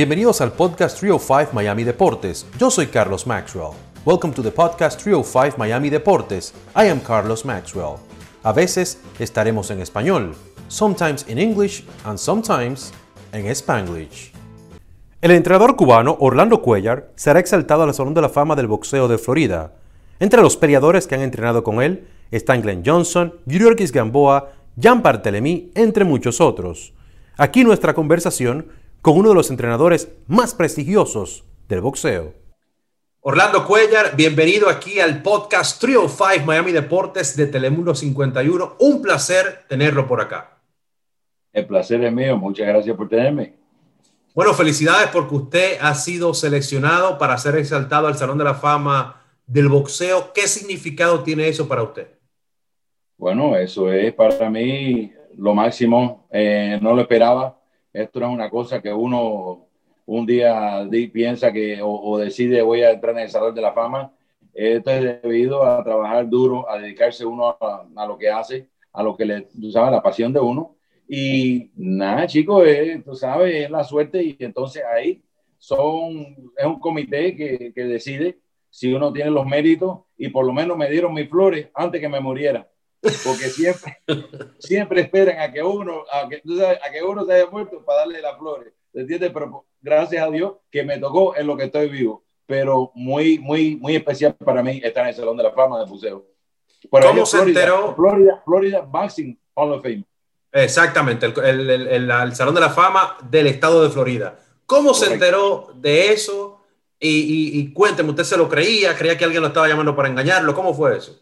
Bienvenidos al podcast 305 Miami Deportes. Yo soy Carlos Maxwell. Welcome to the podcast 305 Miami Deportes. I am Carlos Maxwell. A veces estaremos en español, sometimes in English and sometimes en Spanglish. El entrenador cubano Orlando Cuellar será exaltado al Salón de la Fama del Boxeo de Florida. Entre los peleadores que han entrenado con él están Glenn Johnson, Yuriorkis Gamboa, Jan Barthelemy, entre muchos otros. Aquí nuestra conversación con uno de los entrenadores más prestigiosos del boxeo. Orlando Cuellar, bienvenido aquí al podcast 305 Miami Deportes de Telemundo 51. Un placer tenerlo por acá. El placer es mío, muchas gracias por tenerme. Bueno, felicidades porque usted ha sido seleccionado para ser exaltado al Salón de la Fama del Boxeo. ¿Qué significado tiene eso para usted? Bueno, eso es para mí lo máximo. Eh, no lo esperaba. Esto no es una cosa que uno un día piensa que o, decide voy a entrar en el Salón de la Fama. Esto es debido a trabajar duro, a dedicarse uno a, lo que hace, a lo que le, tú sabes, la pasión de uno y nada, chicos, tú sabes, es la suerte y entonces ahí son, es un comité que, que, decide si uno tiene los méritos y por lo menos me dieron mis flores antes que me muriera. Porque siempre, siempre esperan a que uno, a que, a que uno se haya muerto para darle las flores. ¿Entiendes? Pero gracias a Dios que me tocó en lo que estoy vivo. Pero muy, muy, muy especial para mí estar en el Salón de la Fama de Buceo. ¿Cómo se enteró? Florida, Florida Boxing Hall of Fame. Exactamente, el, el, el, Salón de la Fama del Estado de Florida. ¿Cómo se enteró de eso? Y, y, cuénteme, ¿usted se lo creía? ¿Creía que alguien lo estaba llamando para engañarlo? ¿Cómo fue eso?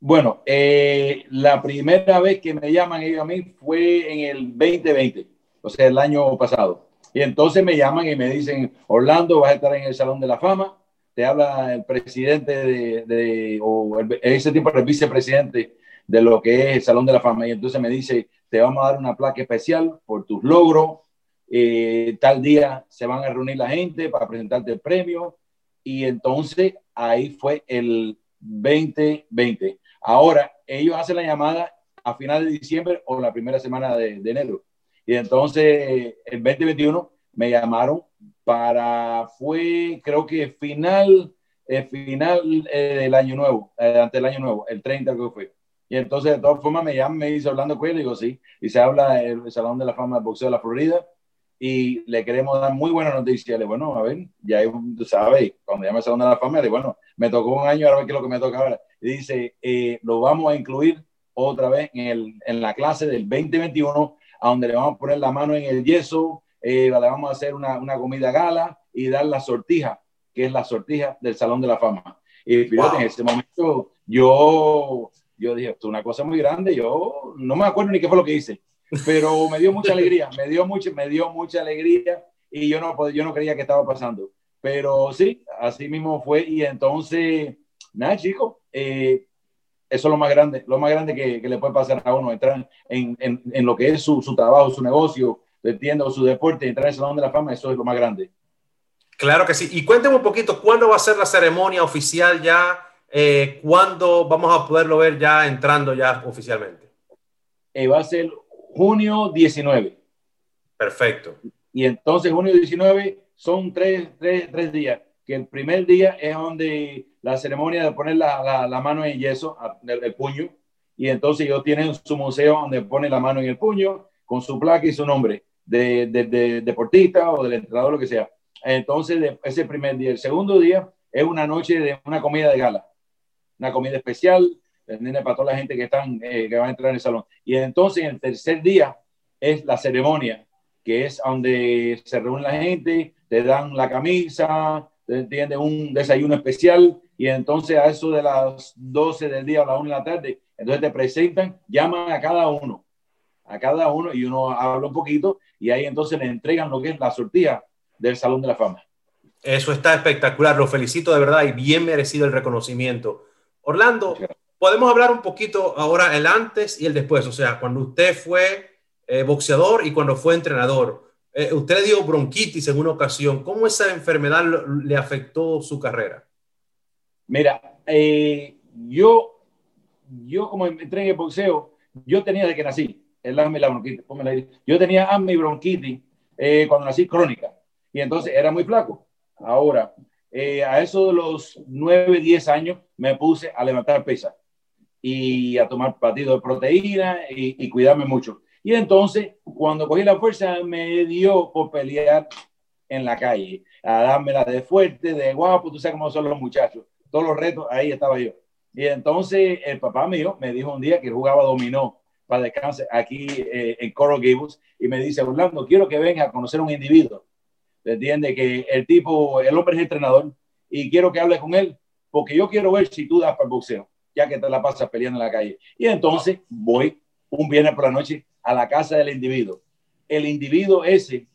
Bueno, eh, la primera vez que me llaman ellos a mí fue en el 2020, o sea, el año pasado. Y entonces me llaman y me dicen, Orlando, vas a estar en el Salón de la Fama. Te habla el presidente de, o en ese tiempo el vicepresidente de lo que es el Salón de la Fama. Y entonces me dice, te vamos a dar una placa especial por tus logros. Eh, tal día se van a reunir la gente para presentarte el premio. Y entonces ahí fue el 2020. Ahora, ellos hacen la llamada a final de diciembre o la primera semana de, enero. Y entonces, el 2021 me llamaron para, fue creo que final, el final eh, del año nuevo, eh, ante el año nuevo, el 30 creo que fue. Y entonces, de todas formas, me llaman, me dice Orlando Cuello, y digo, sí. Y se habla el Salón de la Fama del Boxeo de la Florida. Y le queremos dar muy buenas noticias. Le bueno, a ver, ya sabes, cuando llama el Salón de la Fama, le bueno, me tocó un año, ahora ver qué es lo que me toca ahora. Dice, eh, lo vamos a incluir otra vez en, el, en la clase del 2021, a donde le vamos a poner la mano en el yeso, eh, le vamos a hacer una, una, comida gala y dar la sortija, que es la sortija del Salón de la Fama. Y fíjate, en ese momento yo yo dije, esto es una cosa muy grande, yo no me acuerdo ni qué fue lo que hice, pero me dio mucha alegría, me dio mucha, me dio mucha alegría y yo no, yo no creía que estaba pasando. Pero sí, así mismo fue y entonces, nada, chicos, eh, eso es lo más grande, lo más grande que, que, le puede pasar a uno, entrar en, en, en lo que es su, su, trabajo, su negocio, entiendo, su deporte, entrar en el Salón de la Fama, eso es lo más grande. Claro que sí. Y cuénteme un poquito, ¿cuándo va a ser la ceremonia oficial ya eh, ¿cuándo vamos a poderlo ver ya entrando ya oficialmente? Eh, va a ser junio 19. Perfecto. Y entonces junio 19 son tres, tres, tres días, que el primer día es donde la ceremonia de poner la, la, mano en yeso, el, puño, y entonces ellos tienen su museo donde pone la mano en el puño con su placa y su nombre de, de, deportista o del entrenador, lo que sea. Entonces, ese primer día. El segundo día es una noche de una comida de gala una comida especial, para toda la gente que, están, eh, que va a entrar en el salón. Y entonces el tercer día es la ceremonia, que es donde se reúne la gente, te dan la camisa, te un desayuno especial y entonces a eso de las 12 del día a la 1 de la tarde, entonces te presentan, llaman a cada uno, a cada uno y uno habla un poquito y ahí entonces le entregan lo que es la sortija del Salón de la Fama. Eso está espectacular, lo felicito de verdad y bien merecido el reconocimiento. Orlando, podemos hablar un poquito ahora el antes y el después, o sea, cuando usted fue eh, boxeador y cuando fue entrenador. Eh, usted le dio bronquitis en una ocasión. ¿Cómo esa enfermedad le afectó su carrera? Mira, eh, yo, yo como entré en el boxeo, yo tenía desde que nací el asma y la bronquitis. Yo tenía asma y bronquitis cuando nací crónica. Y entonces era muy flaco. Ahora, eh, a eso de los 9, 10 años, me puse a levantar pesas y a tomar batido de proteína y, y, cuidarme mucho. Y entonces, cuando cogí la fuerza, me dio por pelear en la calle, a dármela de fuerte, de guapo, tú sabes cómo son los muchachos. Todos los retos, ahí estaba yo. Y entonces el papá mío me dijo un día que jugaba dominó para descansar aquí eh, en Coral Gables y me dice, Orlando, quiero que venga a conocer un individuo. ¿Entiende? Que el tipo, el hombre es entrenador y quiero que hable con él porque yo quiero ver si tú das para el boxeo, ya que te la pasas peleando en la calle. Y entonces voy un viernes por la noche a la casa del individuo. El individuo ese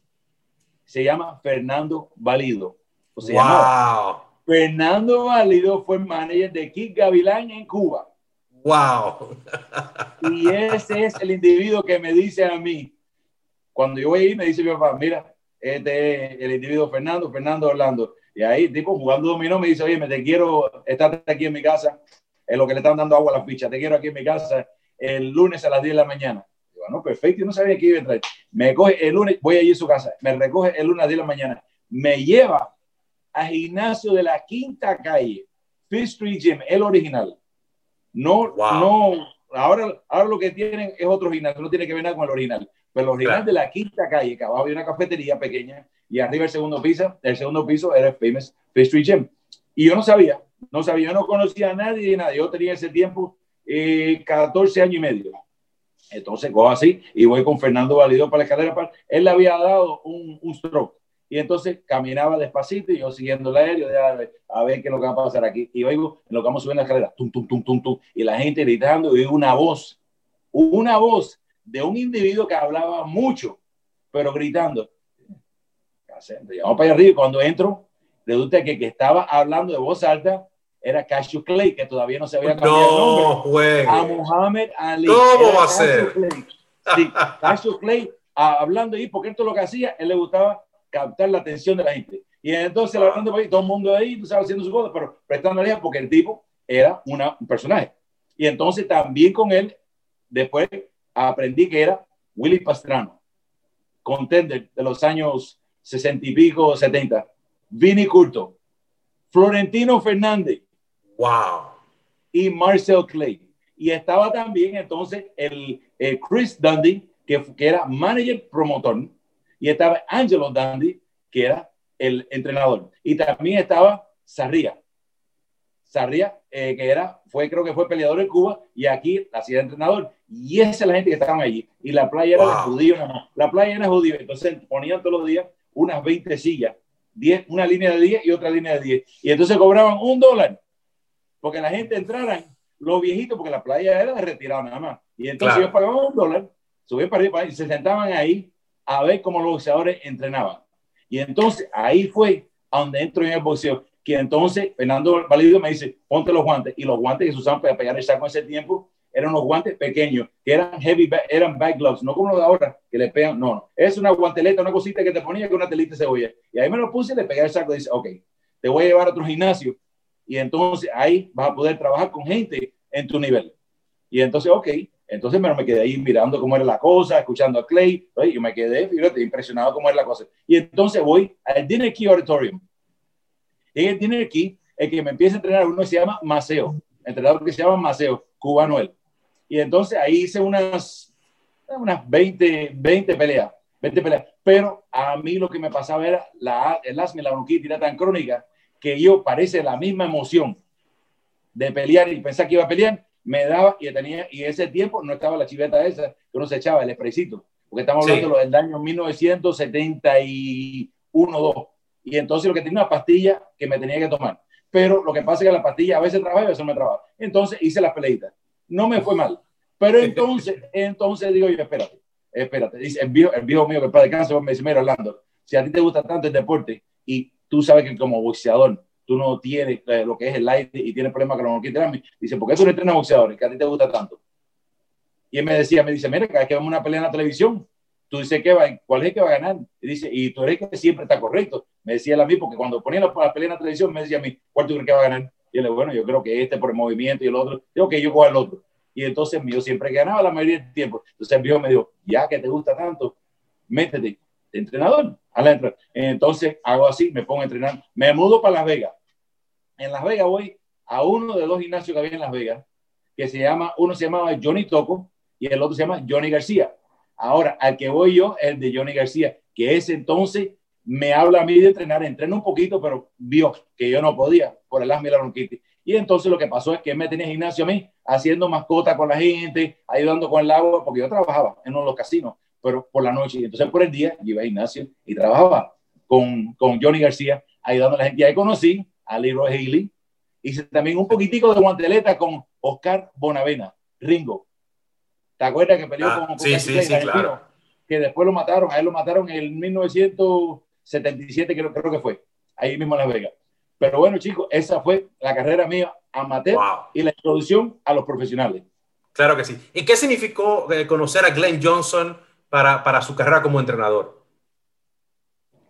se llama Fernando Valido. O sea, wow. Fernando Valido fue manager de Kid Gavilán en Cuba. Wow. Y ese es el individuo que me dice a mí, cuando yo voy ahí, me dice mi papá, mira, este es el individuo Fernando, Fernando Orlando. Y ahí, tipo, jugando dominó, me dice, oye, me te quiero estar aquí en mi casa, en lo que le están dando agua a la ficha, te quiero aquí en mi casa el lunes a las 10 de la mañana. bueno, perfecto, yo no sabía que iba a entrar. Me coge el lunes, voy allí a su casa, me recoge el lunes a las 10 de la mañana, me lleva a gimnasio de la quinta calle, Fifth Street Gym, el original. No, no, ahora, ahora lo que tienen es otro gimnasio, no tiene que ver nada con el original. Pero el original de la quinta calle, que abajo había una cafetería pequeña y arriba el segundo piso, el segundo piso era el famous Fifth Street Gym. Y yo no sabía, no sabía, yo no conocía a nadie y nada. Yo tenía ese tiempo eh, 14 años y medio. Entonces cojo así y voy con Fernando Valido para la escalera. Él le había dado un, un stroke y entonces caminaba despacito y yo siguiendo el aéreo, a ver, a ver qué es lo que va a pasar aquí. Y oigo, en lo que vamos subiendo la escalera, tum, tum, tum, tum, tum, y la gente gritando, y una voz, una voz de un individuo que hablaba mucho, pero gritando. Vamos para allá arriba y cuando entro, resulta que que estaba hablando de voz alta era Cassius Clay, que todavía no se había cambiado no, el nombre, a Muhammad Ali. ¿Cómo va a ser? Clay. Sí, Cassius Clay hablando ahí, porque esto es lo que hacía, él le gustaba captar la atención de la gente. Y entonces, la todo el mundo ahí, tú sabes, haciendo su cosa, pero prestando atención porque el tipo era una, un personaje. Y entonces también con él, después aprendí que era Willy Pastrano, contender de los años 60 y pico, 70. Vini Curto, Florentino Fernández. Wow. Y Marcel Clay. Y estaba también entonces el, el Chris Dundee, que, que era manager promotor y estaba Angelo Dandy, que era el entrenador. Y también estaba Sarria. Sarria, eh, que era, fue, creo que fue peleador en Cuba y aquí hacía entrenador. Y esa es la gente que estaban allí. Y la playa era de judíos, la playa era judía. Entonces ponían todos los días unas 20 sillas, 10, una línea de 10 y otra línea de 10. Y entonces cobraban un dólar, porque la gente entraran, los viejitos, porque la playa era de retirado nada más. Y entonces ellos pagaban un dólar, subían para arriba y se sentaban ahí a ver cómo los boxeadores entrenaban. Y entonces ahí fue a donde entro en el boxeo, que entonces Fernando Valido me dice, ponte los guantes. Y los guantes que se usaban para pegar el saco en ese tiempo eran unos guantes pequeños, que eran heavy, eran back gloves, no como los de ahora, que le pegan, no, no. Es una guanteleta, una cosita que te ponía con una telita de cebolla. Y ahí me lo puse y le pegué el saco y dice, ok, te voy a llevar a otro gimnasio. Y entonces ahí vas a poder trabajar con gente en tu nivel. Y entonces, ok, entonces me, me quedé ahí mirando cómo era la cosa, escuchando a Clay, y me quedé fíjate, impresionado cómo era la cosa. Y entonces voy al Dinner Key Auditorium. En el Dinner Key, el que me empieza a entrenar uno se llama Maceo, entrenador que se llama Maceo, cubano él. Y entonces ahí hice unas, unas 20, 20 peleas, 20 peleas. Pero a mí lo que me pasaba era la, el asma y la bronquitis era tan crónica que yo parece la misma emoción de pelear y pensar que iba a pelear me daba y tenía, y ese tiempo no estaba la chiveta esa que uno se echaba, el espresito, porque estamos hablando del año 1971-2. Y entonces lo que tenía una pastilla que me tenía que tomar. Pero lo que pasa es que la pastilla a veces trabaja y a veces no me trabaja. Entonces hice las peleitas. No me fue mal. Pero entonces, entonces digo yo, espérate, espérate. Dice, el viejo, el viejo mío que para cáncer me dice, mira, Orlando, si a ti te gusta tanto el deporte y tú sabes que como boxeador tú no tienes eh, lo que es el aire y tienes problemas con la bronquitis. Dice, ¿por qué tú no entrenas boxeadores que a ti te gusta tanto? Y él me decía, me dice, mira, cada vez que vemos una pelea en la televisión, tú dices, ¿qué va, ¿cuál es el que va a ganar? Y dice, y tú eres que siempre está correcto. Me decía él a mí, porque cuando ponía la, pelea en la televisión, me decía a mí, ¿cuál tú crees que va a ganar? Y él, bueno, yo creo que este por el movimiento y el otro. Digo, que yo cojo el otro. Y entonces yo siempre ganaba la mayoría del tiempo. Entonces el viejo me dijo, ya que te gusta tanto, métete entrenador. a la entrada. Entonces hago así, me pongo a entrenar, me mudo para Las Vegas. En Las Vegas voy a uno de los gimnasios que había en Las Vegas, que se llama, uno se llamaba Johnny Toco y el otro se llama Johnny García. Ahora, al que voy yo el de Johnny García, que ese entonces me habla a mí de entrenar, entreno un poquito, pero vio que yo no podía por el asma y la bronquitis. Y entonces lo que pasó es que me tenía gimnasio a mí, haciendo mascota con la gente, ayudando con el agua, porque yo trabajaba en uno de los casinos, pero por la noche. Y entonces por el día iba al gimnasio y trabajaba con, con Johnny García, ayudando a la gente. Y ahí conocí a Leroy Haley. Hice también un poquitico de guanteleta con Oscar Bonavena, Ringo. ¿Te acuerdas que peleó ah, con, Sí, sí, sí, claro. Que después lo mataron, a él lo mataron en el 1977, creo, creo que fue, ahí mismo en Las Vegas. Pero bueno, chicos, esa fue la carrera mía amateur y la introducción a los profesionales. Claro que sí. ¿Y qué significó eh, conocer a Glenn Johnson para, para su carrera como entrenador?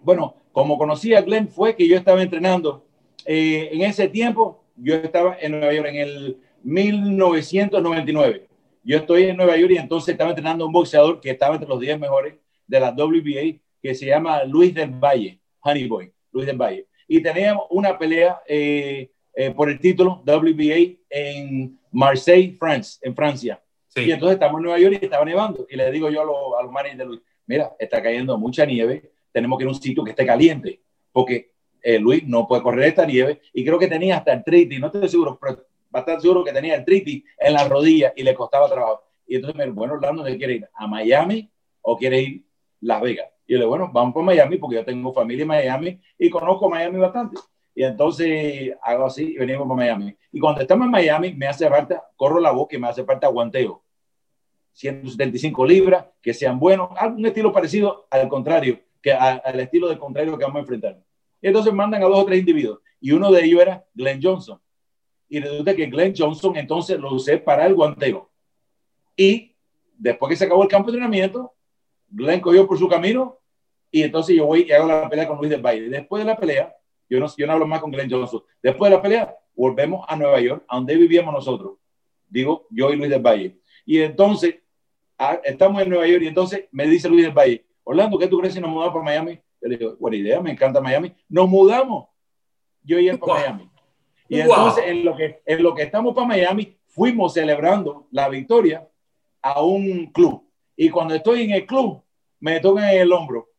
Bueno, como conocí a Glenn fue que yo estaba entrenando. Eh, en ese tiempo, yo estaba en Nueva York en el 1999. Yo estoy en Nueva York y entonces estaba entrenando a un boxeador que estaba entre los 10 mejores de la WBA, que se llama Luis del Valle, Honey Boy, Luis del Valle y teníamos una pelea eh, eh, por el título WBA en Marseille, France, en Francia. Y entonces estamos en Nueva York y estaba nevando. Y le digo yo a los, a los managers de Luis, mira, está cayendo mucha nieve, tenemos que ir a un sitio que esté caliente, porque eh, Luis no puede correr esta nieve. Y creo que tenía hasta el triti, no estoy seguro, pero bastante seguro que tenía el triti en la rodilla y le costaba trabajo. Y entonces me dijo, bueno, Orlando, ¿dónde quiere ir? ¿A Miami o quiere ir a Las Vegas? Y yo le bueno, vamos por Miami porque yo tengo familia en Miami y conozco Miami bastante. Y entonces hago así y venimos para Miami. Y cuando estamos en Miami, me hace falta, corro la boca y me hace falta guanteo. 175 libras, que sean buenos, algún estilo parecido al contrario, que al estilo del contrario que vamos a enfrentar. Y entonces mandan a dos o tres individuos. Y uno de ellos era Glenn Johnson. Y resulta que Glenn Johnson entonces lo usé para el guanteo. Y después que se acabó el campo de entrenamiento, Glenn cogió por su camino y entonces yo voy y hago la pelea con Luis del Valle. Después de la pelea, yo no, yo no hablo más con Glenn Johnson. Después de la pelea, volvemos a Nueva York, a donde vivíamos nosotros. Digo, yo y Luis del Valle. Y entonces, estamos en Nueva York y entonces me dice Luis del Valle, Orlando, ¿qué tú crees si nos mudamos para Miami? Yo le digo, buena idea, me encanta Miami. Nos mudamos. Yo y él para Miami. Y entonces, en lo, que, en lo que estamos para Miami, fuimos celebrando la victoria a un club. Y cuando estoy en el club, me tocan el hombro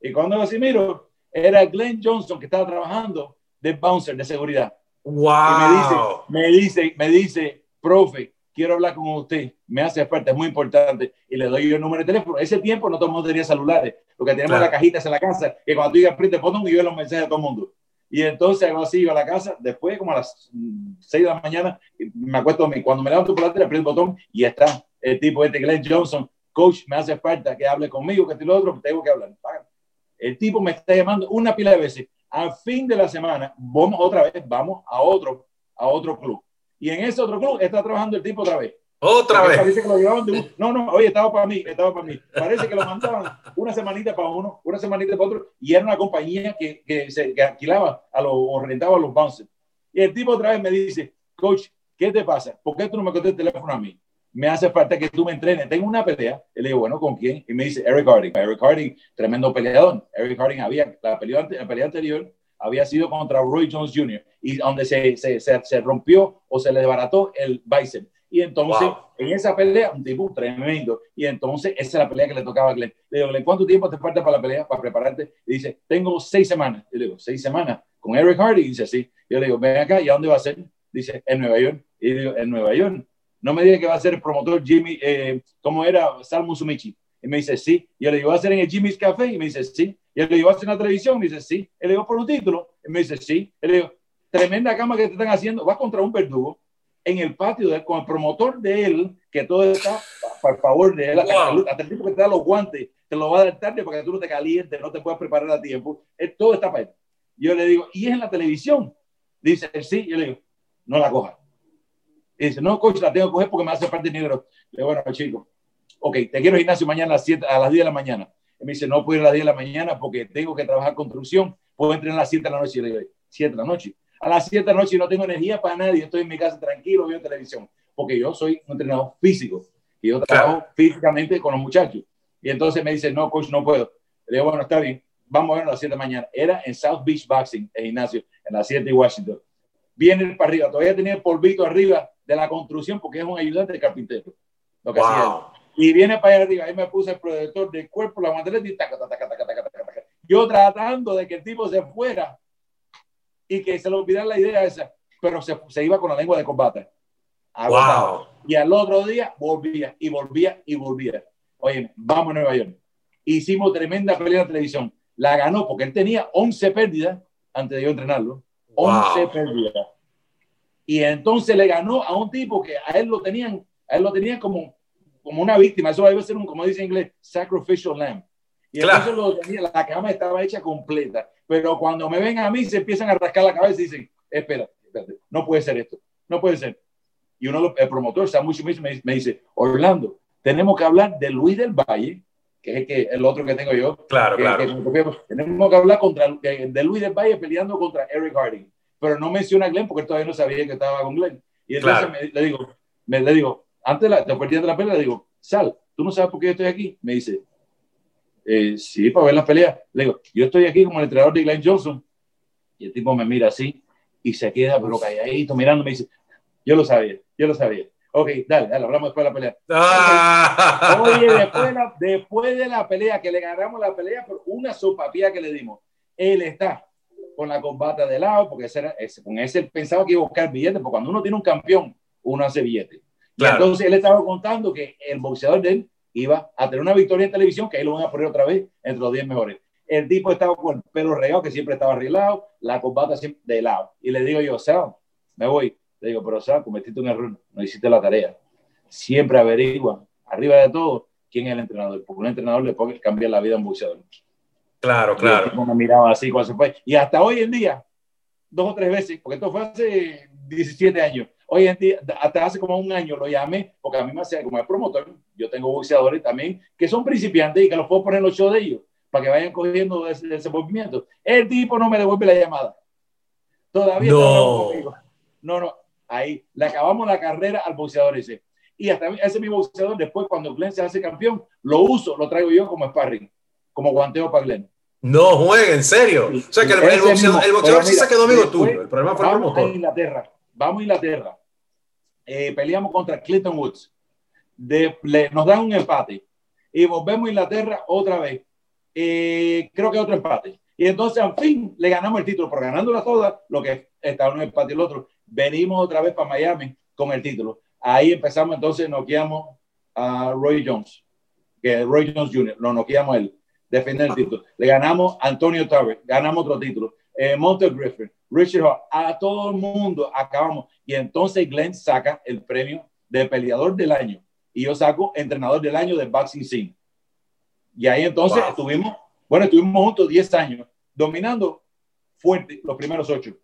y cuando así miro, era Glenn Johnson que estaba trabajando de bouncer de seguridad. Wow. Y me dice, me dice, me dice, profe, quiero hablar con usted, me hace falta, es muy importante. Y le doy el número de teléfono. Ese tiempo no todo el mundo tenía celulares, lo que teníamos las cajitas en la casa, que cuando tú digas print botón y yo los mensajes a todo el mundo. Y entonces hago así, iba a la casa, después como a las 6 de la mañana, me acuesto, cuando me levanto por la tele, aprieto el botón y está el tipo este, Glenn Johnson, coach, me hace falta que hable conmigo, que estoy lo otro, tengo que hablar. El tipo me está llamando una pila de veces. Al fin de la semana, vamos otra vez, vamos a otro, a otro club. Y en ese otro club está trabajando el tipo otra vez. Otra vez. Parece que lo llevaban de No, no, oye, estaba para mí, estaba para mí. Parece que lo mandaban una semanita para uno, una semanita para otro, y era una compañía que, que se que alquilaba a los, o rentaba a los bouncers. Y el tipo otra vez me dice, coach, ¿qué te pasa? ¿Por qué tú no me contestas el teléfono a mí? me hace falta que tú me entrenes. Tengo una pelea. Y le digo, bueno, ¿con quién? Y me dice, Eric Harding. Eric Harding, tremendo peleador. Eric Harding había, la pelea, la pelea anterior había sido contra Roy Jones Jr. y donde se, se, se, rompió o se le desbarató el bicep. Y entonces, en esa pelea, un tipo tremendo. Y entonces, esa es la pelea que le tocaba a Glenn. Le digo, ¿cuánto tiempo te falta para la pelea, para prepararte? Y dice, tengo seis semanas. Y le digo, ¿seis semanas? ¿Con Eric Harding? Y dice, sí. Yo le digo, ven acá, ¿y a dónde va a ser? Dice, en Nueva York. Y digo, en Nueva York. No me diga que va a ser el promotor Jimmy, eh, ¿cómo era? Salmo Sumichi. Y me dice, sí. Y yo le digo, ¿va a ser en el Jimmy's Café? Y me dice, sí. Y yo le digo, ¿va a ser en la televisión? Me dice, sí. Y le digo, ¿por un título? Me dice, sí. Y le digo, tremenda cama que te están haciendo. Va contra un verdugo en el patio de, con el promotor de él, que todo está por favor de él. Hasta, el tipo que te da los guantes, te lo va a dar tarde para que tú no te calientes, no te puedas preparar a tiempo. todo está para él. Yo le digo, ¿y es en la televisión? Dice, sí. Yo le digo, no la coja. Y dice, no, coach, la tengo que coger porque me hace parte de dinero. Le digo, bueno, chico, ok, te quiero gimnasio mañana a las, 7, a las 10 de la mañana. Me dice, no puedo ir a las 10 de la mañana porque tengo que trabajar construcción. Puedo entrenar a las 7 de la noche. Y le digo, 7 de la noche. A las 7 de la noche no tengo energía para nadie. Estoy en mi casa tranquilo, viendo televisión. Porque yo soy un entrenador físico. Y yo trabajo físicamente con los muchachos. Y entonces me dice, no, coach, no puedo. Le digo, bueno, está bien. vamos a ver a las 7 de la mañana. Era en South Beach Boxing, el gimnasio, en las 7 de Washington. Viene para arriba, todavía tenía el polvito arriba de la construcción porque es un ayudante de carpintero. Lo que hacía Y viene para allá arriba, ahí me puse el protector del cuerpo, la guanteleta y taca, taca, taca, taca, taca, Yo tratando de que el tipo se fuera y que se le olvidara la idea esa, pero se, se iba con la lengua de combate. Wow. Y al otro día volvía y volvía y volvía. Oye, vamos a Nueva York. Hicimos tremenda pelea en televisión. La ganó porque él tenía 11 pérdidas antes de yo entrenarlo. 11 pérdidas. Y entonces le ganó a un tipo que a él lo tenían, a él lo tenían como, como una víctima. Eso debe ser un, como dice en inglés, sacrificial lamb. Y entonces lo tenía, la cama estaba hecha completa. Pero cuando me ven a mí, se empiezan a rascar la cabeza y dicen, espera, espérate, no puede ser esto, no puede ser. Y uno, el promotor, Samuel Smith, me, me dice, Orlando, tenemos que hablar de Luis del Valle, que es el, que, el otro que tengo yo. Claro, claro. tenemos que hablar contra, de Luis del Valle peleando contra Eric Harding. Pero no menciona a Glenn porque él todavía no sabía que estaba con Glenn. Y entonces me, le digo, me, le digo, antes de la, después de la pelea, le digo, Sal, ¿tú no sabes por qué yo estoy aquí? Me dice, eh, sí, para ver las peleas. Le digo, yo estoy aquí como el entrenador de Glenn Johnson. Y el tipo me mira así y se queda, pero calladito, mirando, me dice, yo lo sabía, yo lo sabía. Ok, dale, dale, hablamos después de la pelea. Ah. Oye, después de, la, después de la pelea, que le ganamos la pelea por una sopapía que le dimos, él está con la combata de lado, porque ese era, ese, con ese pensaba que iba a buscar billetes, porque cuando uno tiene un campeón, uno hace billetes. Entonces él estaba contando que el boxeador de él iba a tener una victoria en televisión, que ahí lo van a poner otra vez entre los 10 mejores. El tipo estaba con el pelo regado, que siempre estaba arreglado, la combata siempre de lado. Y le digo yo, sea, me voy le digo, pero sea, cometiste un error, no hiciste la tarea. Siempre averigua, arriba de todo, quién es el entrenador, porque un entrenador le puede cambiar la vida a un boxeador. Claro, claro. Miraba así cuando se fue. Y hasta hoy en día, dos o tres veces, porque esto fue hace 17 años. Hoy en día, hasta hace como un año lo llamé, porque a mí me hacía como el promotor. Yo tengo boxeadores también que son principiantes y que los puedo poner en los shows de ellos para que vayan cogiendo ese, ese movimiento. El tipo no me devuelve la llamada. Todavía no. No, no, ahí le acabamos la carrera al boxeador ese. Y hasta ese mismo boxeador, después, cuando Glenn se hace campeón, lo uso, lo traigo yo como sparring, como guanteo para Glenn. No juega, en serio. O sea, que el, boxeador, sí se quedó amigo tuyo. El problema fue vamos a Inglaterra. Vamos a Inglaterra. Eh, peleamos contra Clinton Woods. nos dan un empate. Y volvemos a Inglaterra otra vez. Eh, creo que otro empate. Y entonces, al fin, le ganamos el título, por ganándola toda, lo que estaba en un empate y el otro venimos otra vez para Miami con el título. Ahí empezamos entonces, noqueamos a Roy Jones, que Roy Jones Jr., lo noqueamos él, defender el título. Le ganamos a Antonio Tarver, ganamos otro título. Eh, Monte Griffin, Richard Hall, a todo el mundo acabamos. Y entonces Glenn saca el premio de peleador del año y yo saco entrenador del año de Boxing Scene. Y ahí entonces estuvimos, bueno, estuvimos juntos 10 años, dominando fuerte los primeros ocho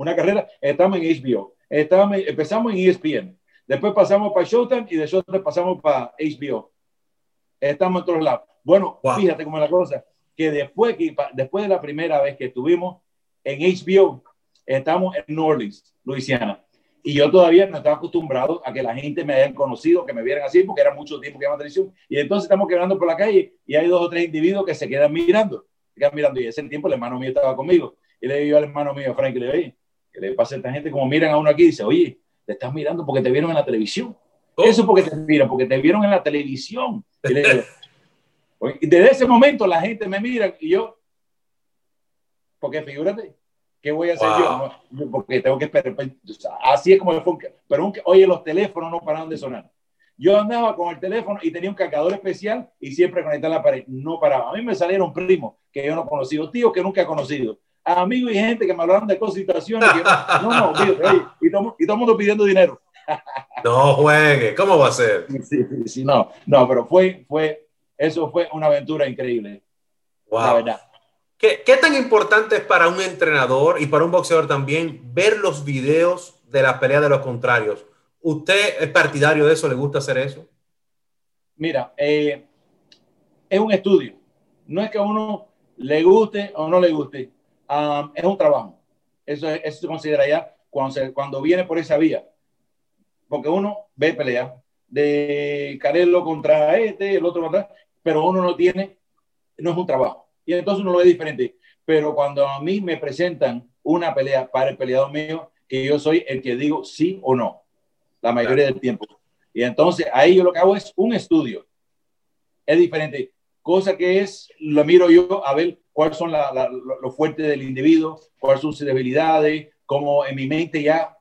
una carrera, estamos en HBO, estamos, empezamos en ESPN, después pasamos para Showtime y de Showtime pasamos para HBO. Estamos en todos lados. Bueno, fíjate cómo es la cosa, que después, que después de la primera vez que estuvimos en HBO, estamos en New Orleans, Luisiana. Y yo todavía no estaba acostumbrado a que la gente me hayan conocido, que me vieran así, porque era mucho tiempo que iba a televisión. Y entonces estamos quedando por la calle y hay dos o tres individuos que se quedan mirando. Se quedan mirando. Y ese tiempo el hermano mío estaba conmigo. Y le digo al hermano mío, Frank, le digo, que le pasa a esta gente como miran a uno aquí y dice, oye, te estás mirando porque te vieron en la televisión. Oh. Eso porque te miran, porque te vieron en la televisión. Y, desde ese momento la gente me mira y yo, porque figúrate, ¿qué voy a hacer yo? porque tengo que esperar. Pues, así es como el fue. Pero oye, los teléfonos no pararon de sonar. Yo andaba con el teléfono y tenía un cargador especial y siempre conectado a la pared. No paraba. A mí me salieron primos que yo no conocido, tíos que nunca he conocido, amigos y gente que me hablaron de cosas, situaciones. no, no, y, todo, y todo el mundo pidiendo dinero. no juegue, ¿cómo va a ser? Sí, sí, no, no, pero fue, fue, eso fue una aventura increíble. Wow. La verdad. ¿Qué, ¿Qué, tan importante es para un entrenador y para un boxeador también ver los videos de la pelea de los contrarios? ¿Usted es partidario de eso? ¿Le gusta hacer eso? Mira, eh, es un estudio. No es que a uno le guste o no le guste es un trabajo. Eso, eso se considera ya cuando, cuando viene por esa vía. Porque uno ve pelea de Canelo contra este, el otro contra, pero uno no tiene, no es un trabajo. Y entonces uno lo ve diferente. Pero cuando a mí me presentan una pelea para el peleador mío, que yo soy el que digo sí o no, la mayoría del tiempo. Y entonces ahí yo lo que hago es un estudio. Es diferente. Cosa que es, lo miro yo a ver cuáles son los fuertes del individuo, cuáles son sus debilidades, como en mi mente ya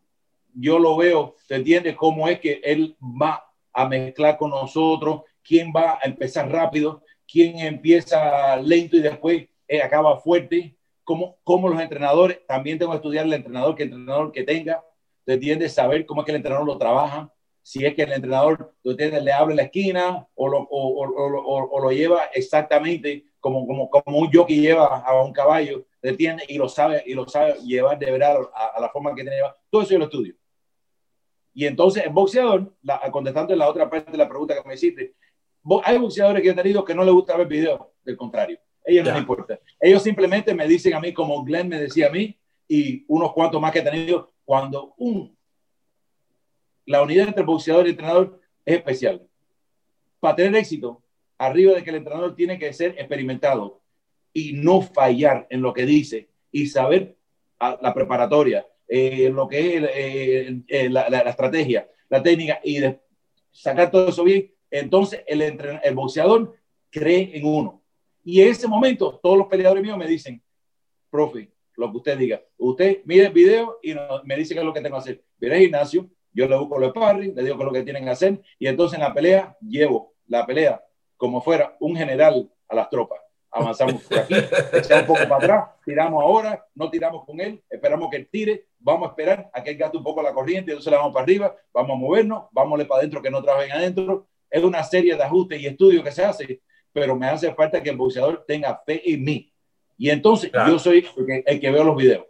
yo lo veo, ¿te entiendes? Cómo es que él va a mezclar con nosotros, quién va a empezar rápido, quién empieza lento y después eh, acaba fuerte, como, como los entrenadores, también tengo que estudiar el entrenador, que entrenador que tenga, ¿te entiendes? Saber cómo es que el entrenador lo trabaja, si es que el entrenador, ¿te entiendes? Le abre la esquina o lo, o, o, o, lo lleva exactamente como, como, como un jockey lleva a un caballo, ¿te entiendes? Y lo sabe, y lo sabe llevar de verdad a, la forma que tiene que llevar. Todo eso yo lo estudio. Y entonces, el boxeador, la, contestando la otra parte de la pregunta que me hiciste, hay boxeadores que he tenido que no les gusta ver videos, del contrario. Ellos no les importa. Ellos simplemente me dicen a mí, como Glenn me decía a mí, y unos cuantos más que he tenido, cuando un, la unidad entre boxeador y entrenador es especial. Para tener éxito, arriba de que el entrenador tiene que ser experimentado y no fallar en lo que dice y saber la preparatoria, eh, lo que es eh, eh, la, estrategia, la técnica y de sacar todo eso bien, entonces el, el boxeador cree en uno. Y en ese momento todos los peleadores míos me dicen, profe, lo que usted diga. Usted mire el video y me dice qué es lo que tengo que hacer. Viene al gimnasio, yo le busco los sparring, le digo qué es lo que tienen que hacer y entonces en la pelea llevo la pelea como fuera un general a las tropas avanzamos por aquí, echamos un poco para atrás, tiramos ahora, no tiramos con él, esperamos que él tire, vamos a esperar a que él gaste un poco la corriente, entonces le vamos para arriba, vamos a movernos, vámonos para adentro que no trabajen adentro. Es una serie de ajustes y estudios que se hace, pero me hace falta que el boxeador tenga fe en mí. Y entonces yo soy el que, el que, veo los videos.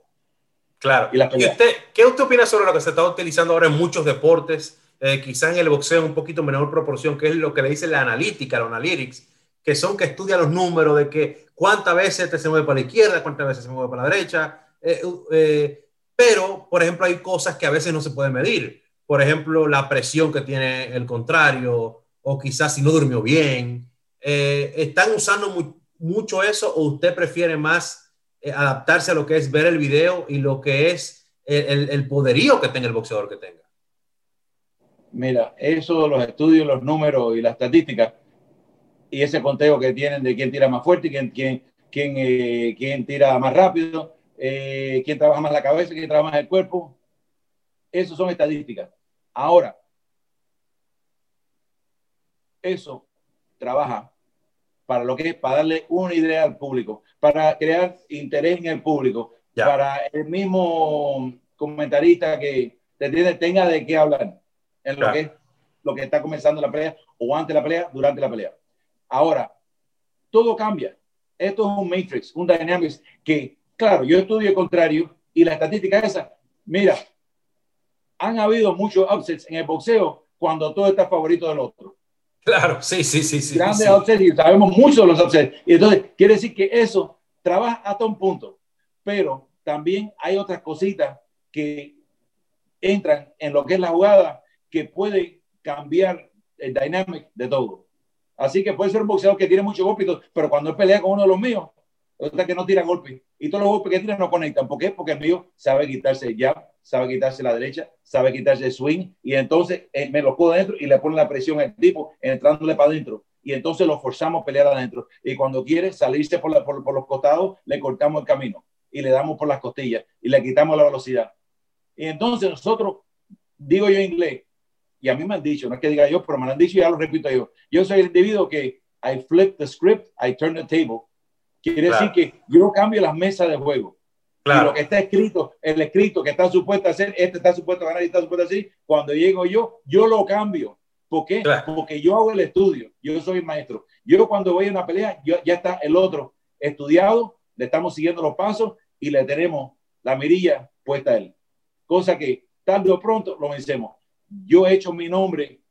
Claro. ¿Y, usted, qué usted opina sobre lo que se está utilizando ahora en muchos deportes? Eh, quizás en el boxeo en un poquito menor proporción, que es lo que le dice la analítica, la analytics, que son que estudian los números de que cuántas veces este se mueve para la izquierda, cuántas veces se mueve para la derecha. Eh, eh, pero, por ejemplo, hay cosas que a veces no se pueden medir. Por ejemplo, la presión que tiene el contrario, o quizás si no durmió bien. Eh, ¿Están usando mucho eso o usted prefiere más adaptarse a lo que es ver el video y lo que es el, el poderío que tenga el boxeador que tenga? Mira, eso, los estudios, los números y las estadísticas y ese conteo que tienen de quién tira más fuerte y quién, quién, quién, eh, quién tira más rápido, eh, quién trabaja más la cabeza, quién trabaja más el cuerpo. Eso son estadísticas. Ahora, eso trabaja para lo que es, para darle una idea al público, para crear interés en el público, para el mismo comentarista que tenga de qué hablar en lo que es lo que está comenzando la pelea o antes de la pelea, durante la pelea. Ahora, todo cambia. Esto es un matrix, un dynamics que, claro, yo estudio el contrario y la estadística es esa. Mira, han habido muchos upsets en el boxeo cuando todo está favorito del otro. Claro, sí, sí, sí. sí Grandes upsets y sabemos mucho de los upsets. Y entonces, quiere decir que eso trabaja hasta un punto. Pero también hay otras cositas que entran en lo que es la jugada que puede cambiar el dynamic de todo. Así que puede ser un boxeador que tiene muchos golpes, pero cuando él pelea con uno de los míos, resulta que no tira golpes. Y todos los golpes que tira no conectan. ¿Por qué? Porque el mío sabe quitarse jab, sabe quitarse la derecha, sabe quitarse el swing. Y entonces eh, me lo puedo dentro y le pone la presión al tipo entrándole para adentro. Y entonces lo forzamos a pelear adentro. Y cuando quiere salirse por, por los costados, le cortamos el camino y le damos por las costillas y le quitamos la velocidad. Y entonces nosotros, digo yo inglés, y a mí me han dicho, no es que diga yo, pero me lo han dicho y ya lo repito yo. Yo soy el individuo que I flip the script, I turn the table. Quiere decir que yo cambio las mesas de juego. Claro. Y lo que está escrito, el escrito que está supuesto a hacer, este está supuesto a ganar y está supuesto a hacer, cuando llego yo, yo lo cambio. ¿Por qué? Porque yo hago el estudio, yo soy maestro. Yo cuando voy a una pelea, yo, ya está el otro estudiado, le estamos siguiendo los pasos y le tenemos la mirilla puesta a él. Cosa que tarde o pronto lo vencemos yo he hecho mi nombre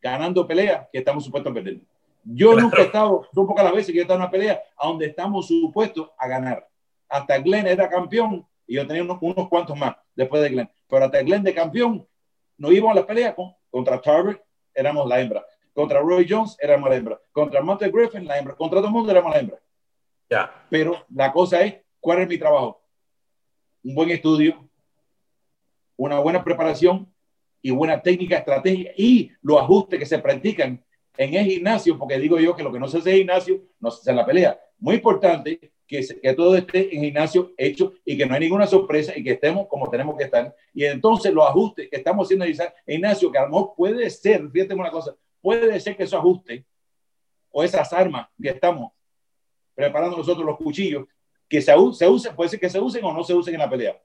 ganando peleas que estamos supuestos a perder. Yo nunca he estado, son pocas las veces que he estado en una pelea a donde estamos supuestos a ganar. Hasta Glenn era campeón y yo tenía unos, cuantos más después de Glenn. Pero hasta Glenn de campeón, nos íbamos a la pelea con, contra Tarver, éramos la hembra. Contra Roy Jones, éramos la hembra. Contra Monte Griffin, la hembra. Contra todo el mundo, éramos la hembra. Ya. Pero la cosa es, ¿cuál es mi trabajo? Un buen estudio, una buena preparación y buena técnica, estrategia y los ajustes que se practican en el gimnasio, porque digo yo que lo que no se hace en gimnasio no se hace en la pelea. Muy importante que, que, todo esté en gimnasio hecho y que no hay ninguna sorpresa y que estemos como tenemos que estar. Y entonces los ajustes que estamos haciendo en gimnasio, que a lo mejor puede ser, fíjate una cosa, puede ser que esos ajustes o esas armas que estamos preparando nosotros, los cuchillos, que se, se usen, puede ser que se usen o no se usen en la pelea.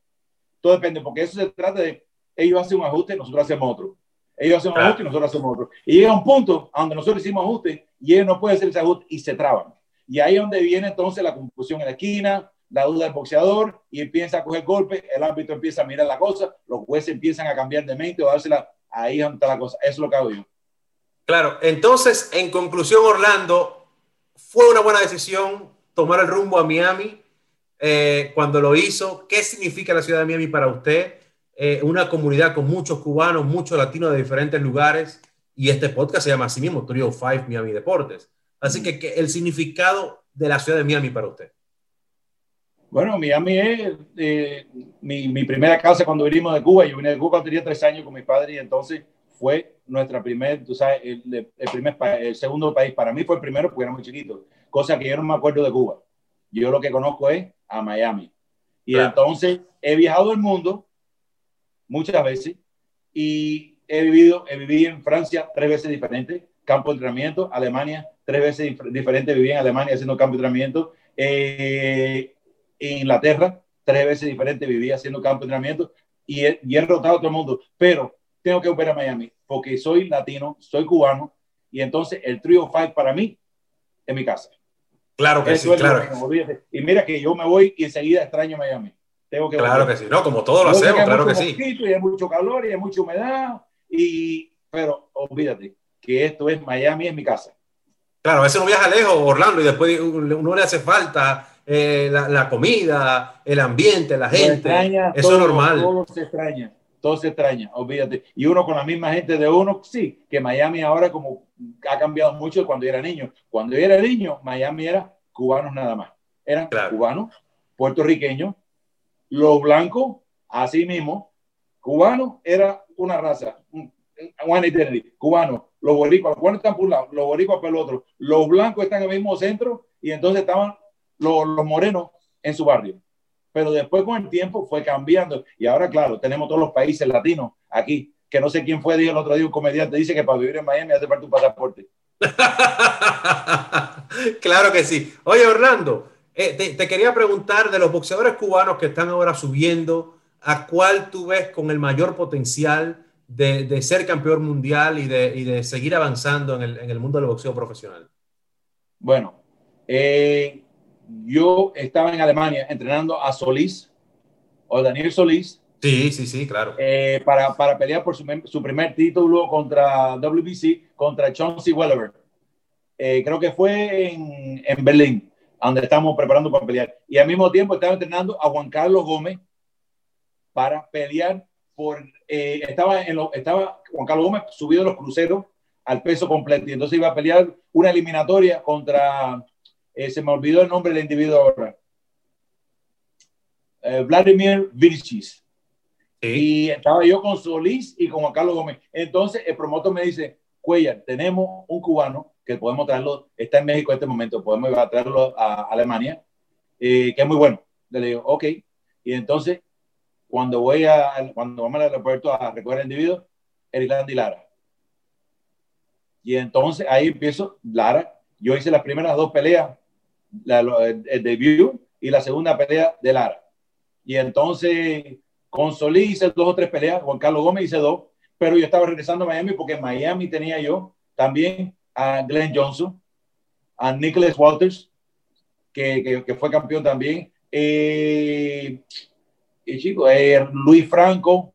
Todo depende, porque eso se trata de ellos hacen un ajuste, nosotros hacemos otro. Ellos hacen un ajuste y nosotros hacemos otro. Y llega un punto donde nosotros hicimos ajuste y ellos no pueden hacer ese ajuste y se traban. Y ahí es donde viene entonces la confusión en la esquina, la duda del boxeador y empieza a coger golpes, el árbitro empieza a mirar la cosa, los jueces empiezan a cambiar de mente o dársela, ahí es donde está la cosa. Eso es lo que hago yo. Claro, entonces, en conclusión, Orlando, fue una buena decisión tomar el rumbo a Miami eh, cuando lo hizo. ¿Qué significa la ciudad de Miami para usted? Eh, una comunidad con muchos cubanos, muchos latinos de diferentes lugares. Y este podcast se llama así mismo, Trio 5 Miami Deportes. Así que, el significado de la ciudad de Miami para usted. Bueno, Miami es eh, mi, mi, primera casa cuando vinimos de Cuba. Yo vine de Cuba cuando tenía tres años con mi padre y entonces fue nuestra primer, tú sabes, el, el, primer, el segundo país. Para mí fue el primero porque era muy chiquito, cosa que yo no me acuerdo de Cuba. Yo lo que conozco es a Miami. Y entonces he viajado el mundo muchas veces y he vivido, he vivido en Francia tres veces diferentes, campo de entrenamiento, Alemania tres veces diferente, viví en Alemania haciendo campo de entrenamiento. Eh, Inglaterra, tres veces diferente, viví haciendo campo de entrenamiento y he, y he rotado a todo el mundo. Pero tengo que volver a Miami porque soy latino, soy cubano y entonces el Trio Five para mí es mi casa. Claro que sí, claro. y mira que yo me voy y enseguida extraño Miami. Tengo que claro que sí, no, como todos lo hacemos, claro que sí. Y hay mucho calor y hay mucha humedad, y, pero olvídate que esto es Miami, es mi casa. Claro, a veces uno viaja lejos, Orlando, y después uno le hace falta eh, la, comida, el ambiente, la gente. Eso es normal. Todo se extraña, todo se extraña, olvídate. Y uno con la misma gente de uno, sí, que Miami ahora como ha cambiado mucho cuando yo era niño. Cuando yo era niño, Miami era cubanos nada más. Eran cubanos, puertorriqueños, los blancos, así mismo, cubanos era una raza, un, un cubano, los boricuas, están por un lado, los boricuas por el otro, los blancos están en el mismo centro y entonces estaban los, los morenos en su barrio. Pero después con el tiempo fue cambiando y ahora, claro, tenemos todos los países latinos aquí, que no sé quién fue, dijo el otro día un comediante, dice que para vivir en Miami hace falta un pasaporte. claro que sí. Oye, Orlando, eh, te, te, quería preguntar de los boxeadores cubanos que están ahora subiendo, ¿a cuál tú ves con el mayor potencial de, ser campeón mundial y de, seguir avanzando en el, mundo del boxeo profesional? Bueno, eh, yo estaba en Alemania entrenando a Solís, o Daniel Solís. Sí, sí, sí, claro. Eh, para, para, pelear por su, su, primer título contra WBC, contra Chauncey Wellever. Eh, creo que fue en, en Berlín, donde estamos preparando para pelear. Y al mismo tiempo estaba entrenando a Juan Carlos Gómez para pelear eh, estaba, en lo, estaba Juan Carlos Gómez subido los cruceros al peso completo y entonces iba a pelear una eliminatoria contra, eh, se me olvidó el nombre del individuo ahora, eh, Vladimir Virchis. Y estaba yo con Solís y con Juan Carlos Gómez. Entonces el promotor me dice, Cuellar, tenemos un cubano que podemos traerlo, está en México en este momento, podemos a traerlo a Alemania, que es muy bueno. Le digo, ok. Y entonces cuando voy a, cuando vamos al aeropuerto a recoger el individuo, Erilandi Lara. Y entonces ahí empiezo, Lara, yo hice las primeras dos peleas, el, debut y la segunda pelea de Lara. Y entonces con Solí hice dos o tres peleas, Juan Carlos Gómez hice dos, pero yo estaba regresando a Miami porque en Miami tenía yo también a Glenn Johnson, a Nicholas Walters, que, que, fue campeón también. Eh, chicos, eh, Luis Franco,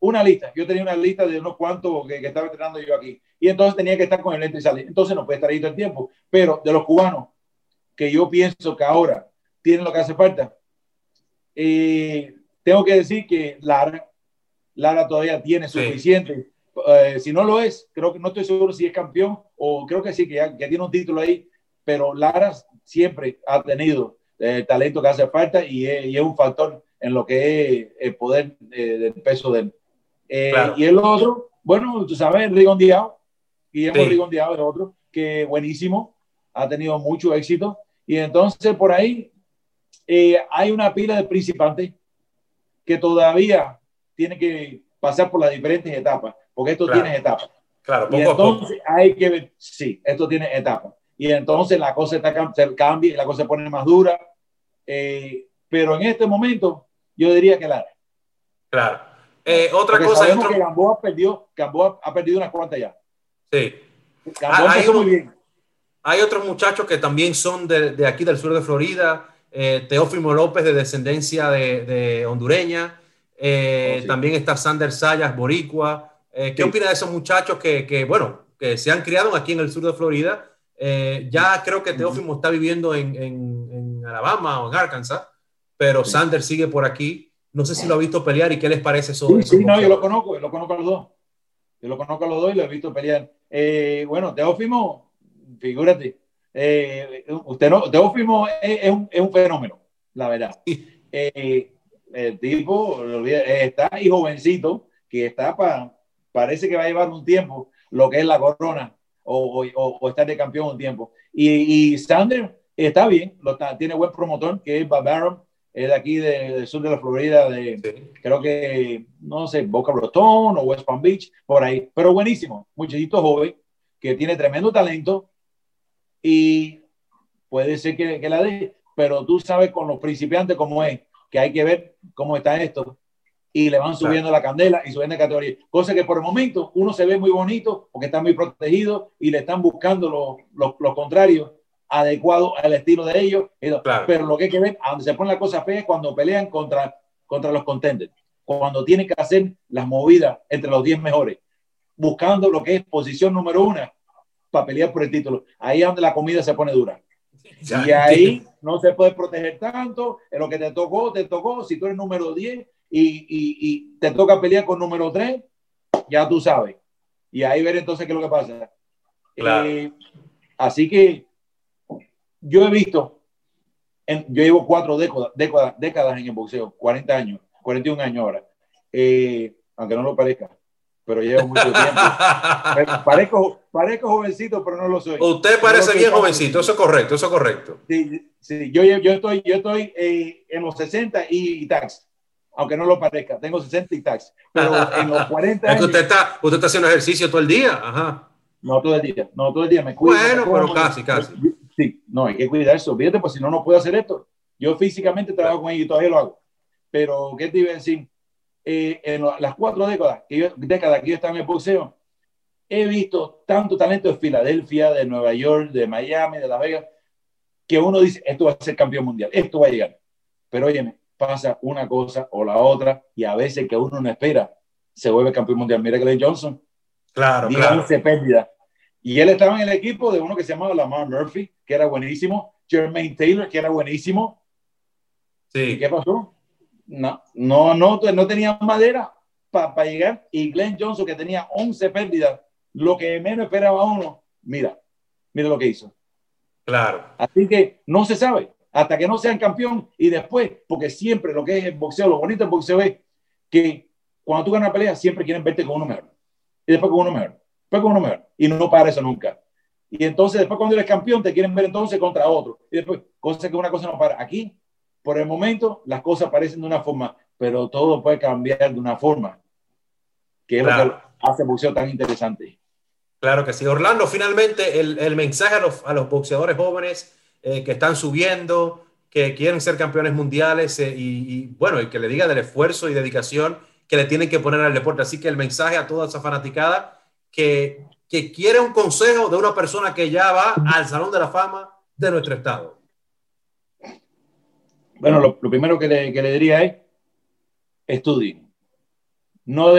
una lista. Yo tenía una lista de unos cuantos que, estaba entrenando yo aquí. Y entonces tenía que estar con el y Entonces no puede estar ahí todo el tiempo. Pero de los cubanos, que yo pienso que ahora tienen lo que hace falta, eh, tengo que decir que Lara, Lara todavía tiene suficiente. Eh, si no lo es, creo que no estoy seguro si es campeón o creo que sí, que, ya, que tiene un título ahí. Pero Lara siempre ha tenido el talento que hace falta y es, un factor en lo que es el poder del peso de él. Y el otro, bueno, tú sabes, Rigon Diao, Guillermo sí. Rigon Diao es otro, que buenísimo, ha tenido mucho éxito. Y entonces por ahí hay una pila de principiantes que todavía tiene que pasar por las diferentes etapas, porque esto tiene etapas. Claro, poco y entonces hay que ver, sí, esto tiene etapas. Y entonces la cosa está, se cambia y la cosa se pone más dura. Eh, pero en este momento, yo diría que la. Claro. Eh, otra cosa. Sabemos otro... que Gamboa perdió, Gamboa ha perdido unas cuantas ya. Sí. Gamboa hay, muy bien. hay otros muchachos que también son de, de aquí del sur de Florida. Eh, Teófimo López, de descendencia de, de hondureña. Eh, oh, sí. También está Sander Sayas, Boricua. Eh, ¿Qué sí. opina de esos muchachos que, que, bueno, que se han criado aquí en el sur de Florida? Eh, ya creo que Teófimo está viviendo en, en, en, Alabama o en Arkansas, pero sí. Sander sigue por aquí. No sé si lo ha visto pelear y qué les parece eso. Sí, sí no, yo lo conozco, yo lo conozco a los dos. Yo lo conozco a los dos y lo he visto pelear. Eh, bueno, Teófimo, figúrate, eh, usted no, Teófimo es, es, un, es, un, fenómeno, la verdad. Eh, el tipo está y jovencito, que está para, parece que va a llevar un tiempo lo que es la corona o, o, o estar de campeón un tiempo. Y, y Sander está bien, lo tiene buen promotor que es Babaron, es de aquí de, del sur de la Florida, de sí. creo que, no sé, Boca Raton o West Palm Beach, por ahí, pero buenísimo, muchachito joven que tiene tremendo talento y puede ser que, que la dé, pero tú sabes con los principiantes cómo es, que hay que ver cómo está esto y le van subiendo claro. la candela y subiendo de categoría. Cosa que por el momento uno se ve muy bonito porque está muy protegido y le están buscando lo, lo, lo contrario adecuado al estilo de ellos. Claro. Pero lo que hay que ver, a donde se pone la cosa fea es cuando pelean contra, contra los contenders. Cuando tienen que hacer las movidas entre los 10 mejores, buscando lo que es posición número una para pelear por el título. Ahí es donde la comida se pone dura. Ya, y ahí no se puede proteger tanto. En lo que te tocó, te tocó. Si tú eres número 10 y, y, y te toca pelear con número 3, ya tú sabes. Y ahí ver entonces qué es lo que pasa. Claro. Eh, así que yo he visto, en, yo llevo cuatro décadas, décadas, décadas, en el boxeo, 40 años, 41 años ahora, eh, aunque no lo parezca, pero llevo mucho tiempo. parezco, parezco jovencito, pero no lo soy. Usted parece bien jovencito, eso es correcto, eso es correcto. Sí, sí yo, yo estoy, yo estoy eh, en los 60 y, y tax aunque no lo parezca, tengo 60 y tax, pero en los 40 años... Usted está, usted está haciendo ejercicio todo el día, ajá. No todo el día, no todo el día, me cuido. Bueno, me pero casi, casi. Sí, no, hay que cuidar eso. Fíjate, pues si no, no puedo hacer esto. Yo físicamente trabajo con ellos y todavía lo hago. Pero, ¿qué te iba a decir? Eh, en las cuatro décadas que, yo, décadas que yo estaba en el boxeo, he visto tanto talento de Filadelfia, de Nueva York, de Miami, de Las Vegas, que uno dice, esto va a ser campeón mundial, esto va a llegar. Pero, oye, pasa una cosa o la otra, y a veces que uno no espera, se vuelve campeón mundial. Mira Glenn Johnson. Claro, claro. pérdida. Y él estaba en el equipo de uno que se llamaba Lamar Murphy, que era buenísimo, Jermaine Taylor, que era buenísimo. Sí. ¿Y qué pasó? No, no, no, no tenía madera para pa llegar. Y Glenn Johnson, que tenía 11 pérdidas, lo que menos esperaba uno, mira, mira lo que hizo. Claro. Así que no se sabe, hasta que no sean campeón y después, porque siempre lo que es el boxeo, lo bonito del boxeo es que cuando tú ganas una pelea, siempre quieren verte con uno mejor. Y después con uno mejor. Después con uno mejor. Y no para eso nunca. Y entonces, después cuando eres campeón, te quieren ver entonces contra otro. Y después, cosa que una cosa no para. Aquí, por el momento, las cosas parecen de una forma, pero todo puede cambiar de una forma, que es claro. lo que hace el boxeo tan interesante. Claro que sí. Orlando, finalmente, el, el mensaje a los, a los, boxeadores jóvenes eh, que están subiendo, que quieren ser campeones mundiales eh, y, y, bueno, y que le diga del esfuerzo y dedicación que le tienen que poner al deporte. Así que el mensaje a toda esa fanaticada que que quiere un consejo de una persona que ya va al Salón de la Fama de nuestro estado? Bueno, lo, primero que le, diría es, estudien. No,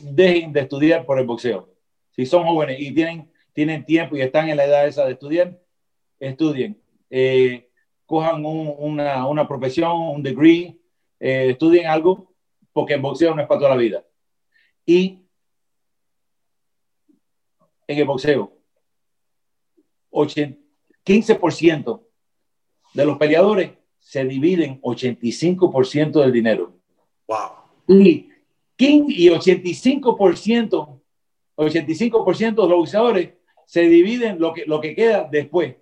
dejen de estudiar por el boxeo. Si son jóvenes y tienen, tiempo y están en la edad esa de estudiar, estudien. Eh, cojan un, una, una, profesión, un degree, eh, estudien algo, porque el boxeo no es para toda la vida. Y en el boxeo. 15 15% de los peleadores se dividen 85% del dinero. Wow. Y, y 85%, 85% de los boxeadores se dividen lo que, lo que queda después.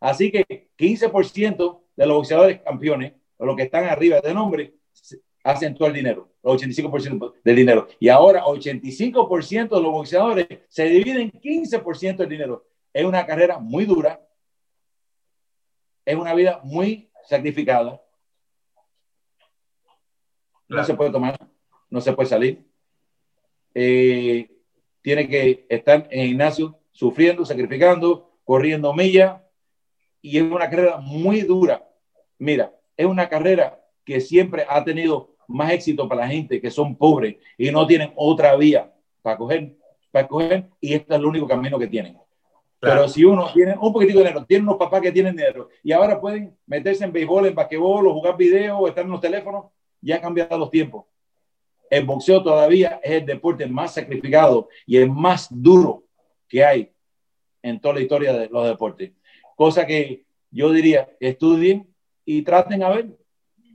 Así que 15% de los boxeadores campeones, o los que están arriba de nombre, hacen todo el dinero, el 85% del dinero. Y ahora 85% de los boxeadores se dividen 15% del dinero. Es una carrera muy dura, es una vida muy sacrificada. No se puede tomar, no se puede salir. Eh, tiene que estar en el gimnasio sufriendo, sacrificando, corriendo millas. Y es una carrera muy dura. Mira, es una carrera que siempre ha tenido más éxito para la gente que son pobres y no tienen otra vía para coger, para coger y este es el único camino que tienen. Pero si uno tiene un poquitito de dinero, tiene unos papás que tienen dinero y ahora pueden meterse en béisbol, en basquetbol o jugar video o estar en los teléfonos, ya han cambiado los tiempos. El boxeo todavía es el deporte más sacrificado y el más duro que hay en toda la historia de los deportes. Cosa que yo diría, estudien y traten a ver,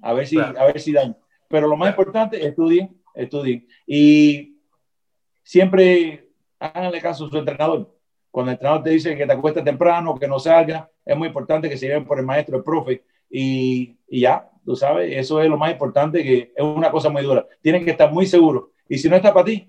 a ver si, a ver si dan. Pero lo más importante, estudien, estudien. Y siempre háganle caso a su entrenador cuando el entrenador te dice que te acuestes temprano, que no salga, es muy importante que se lleven por el maestro, el profe, y, y, ya, tú sabes, eso es lo más importante, que es una cosa muy dura. Tienen que estar muy seguros. Y si no está para ti,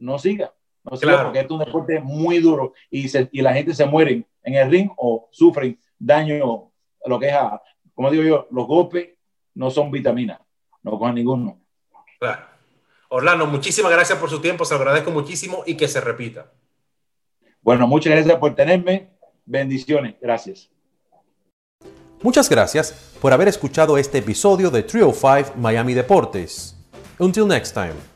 no siga, no siga, porque es un deporte muy duro y, se, y la gente se muere en el ring o sufren daño, lo que es, a, como digo yo, los golpes no son vitaminas, no cojan ninguno. Claro. Orlando, muchísimas gracias por su tiempo, se lo agradezco muchísimo y que se repita. Bueno, muchas gracias por tenerme. Bendiciones. Gracias. Muchas gracias por haber escuchado este episodio de Trio 5 Miami Deportes. Until next time.